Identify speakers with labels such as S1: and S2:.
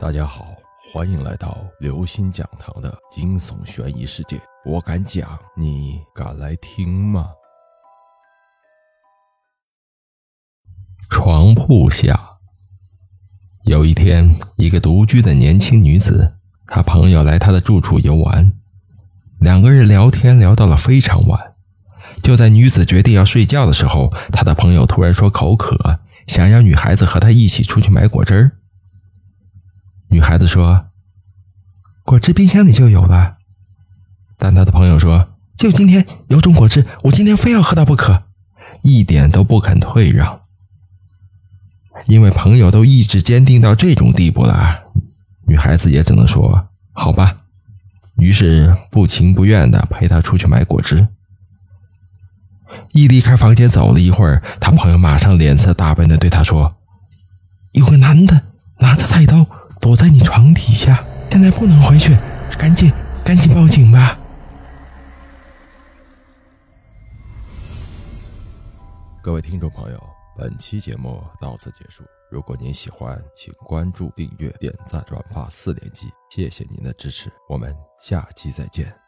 S1: 大家好，欢迎来到刘星讲堂的惊悚悬疑世界。我敢讲，你敢来听吗？床铺下，有一天，一个独居的年轻女子，她朋友来她的住处游玩，两个人聊天聊到了非常晚。就在女子决定要睡觉的时候，她的朋友突然说口渴，想要女孩子和她一起出去买果汁儿。女孩子说：“果汁冰箱里就有了。”但她的朋友说：“就今天有种果汁，我今天非要喝到不可，一点都不肯退让。”因为朋友都意志坚定到这种地步了，女孩子也只能说：“好吧。”于是不情不愿的陪他出去买果汁。一离开房间走了一会儿，他朋友马上脸色大变的对他说：“有个男的拿着菜刀。”躲在你床底下，现在不能回去，赶紧赶紧报警吧！各位听众朋友，本期节目到此结束。如果您喜欢，请关注、订阅、点赞、转发四连击，谢谢您的支持，我们下期再见。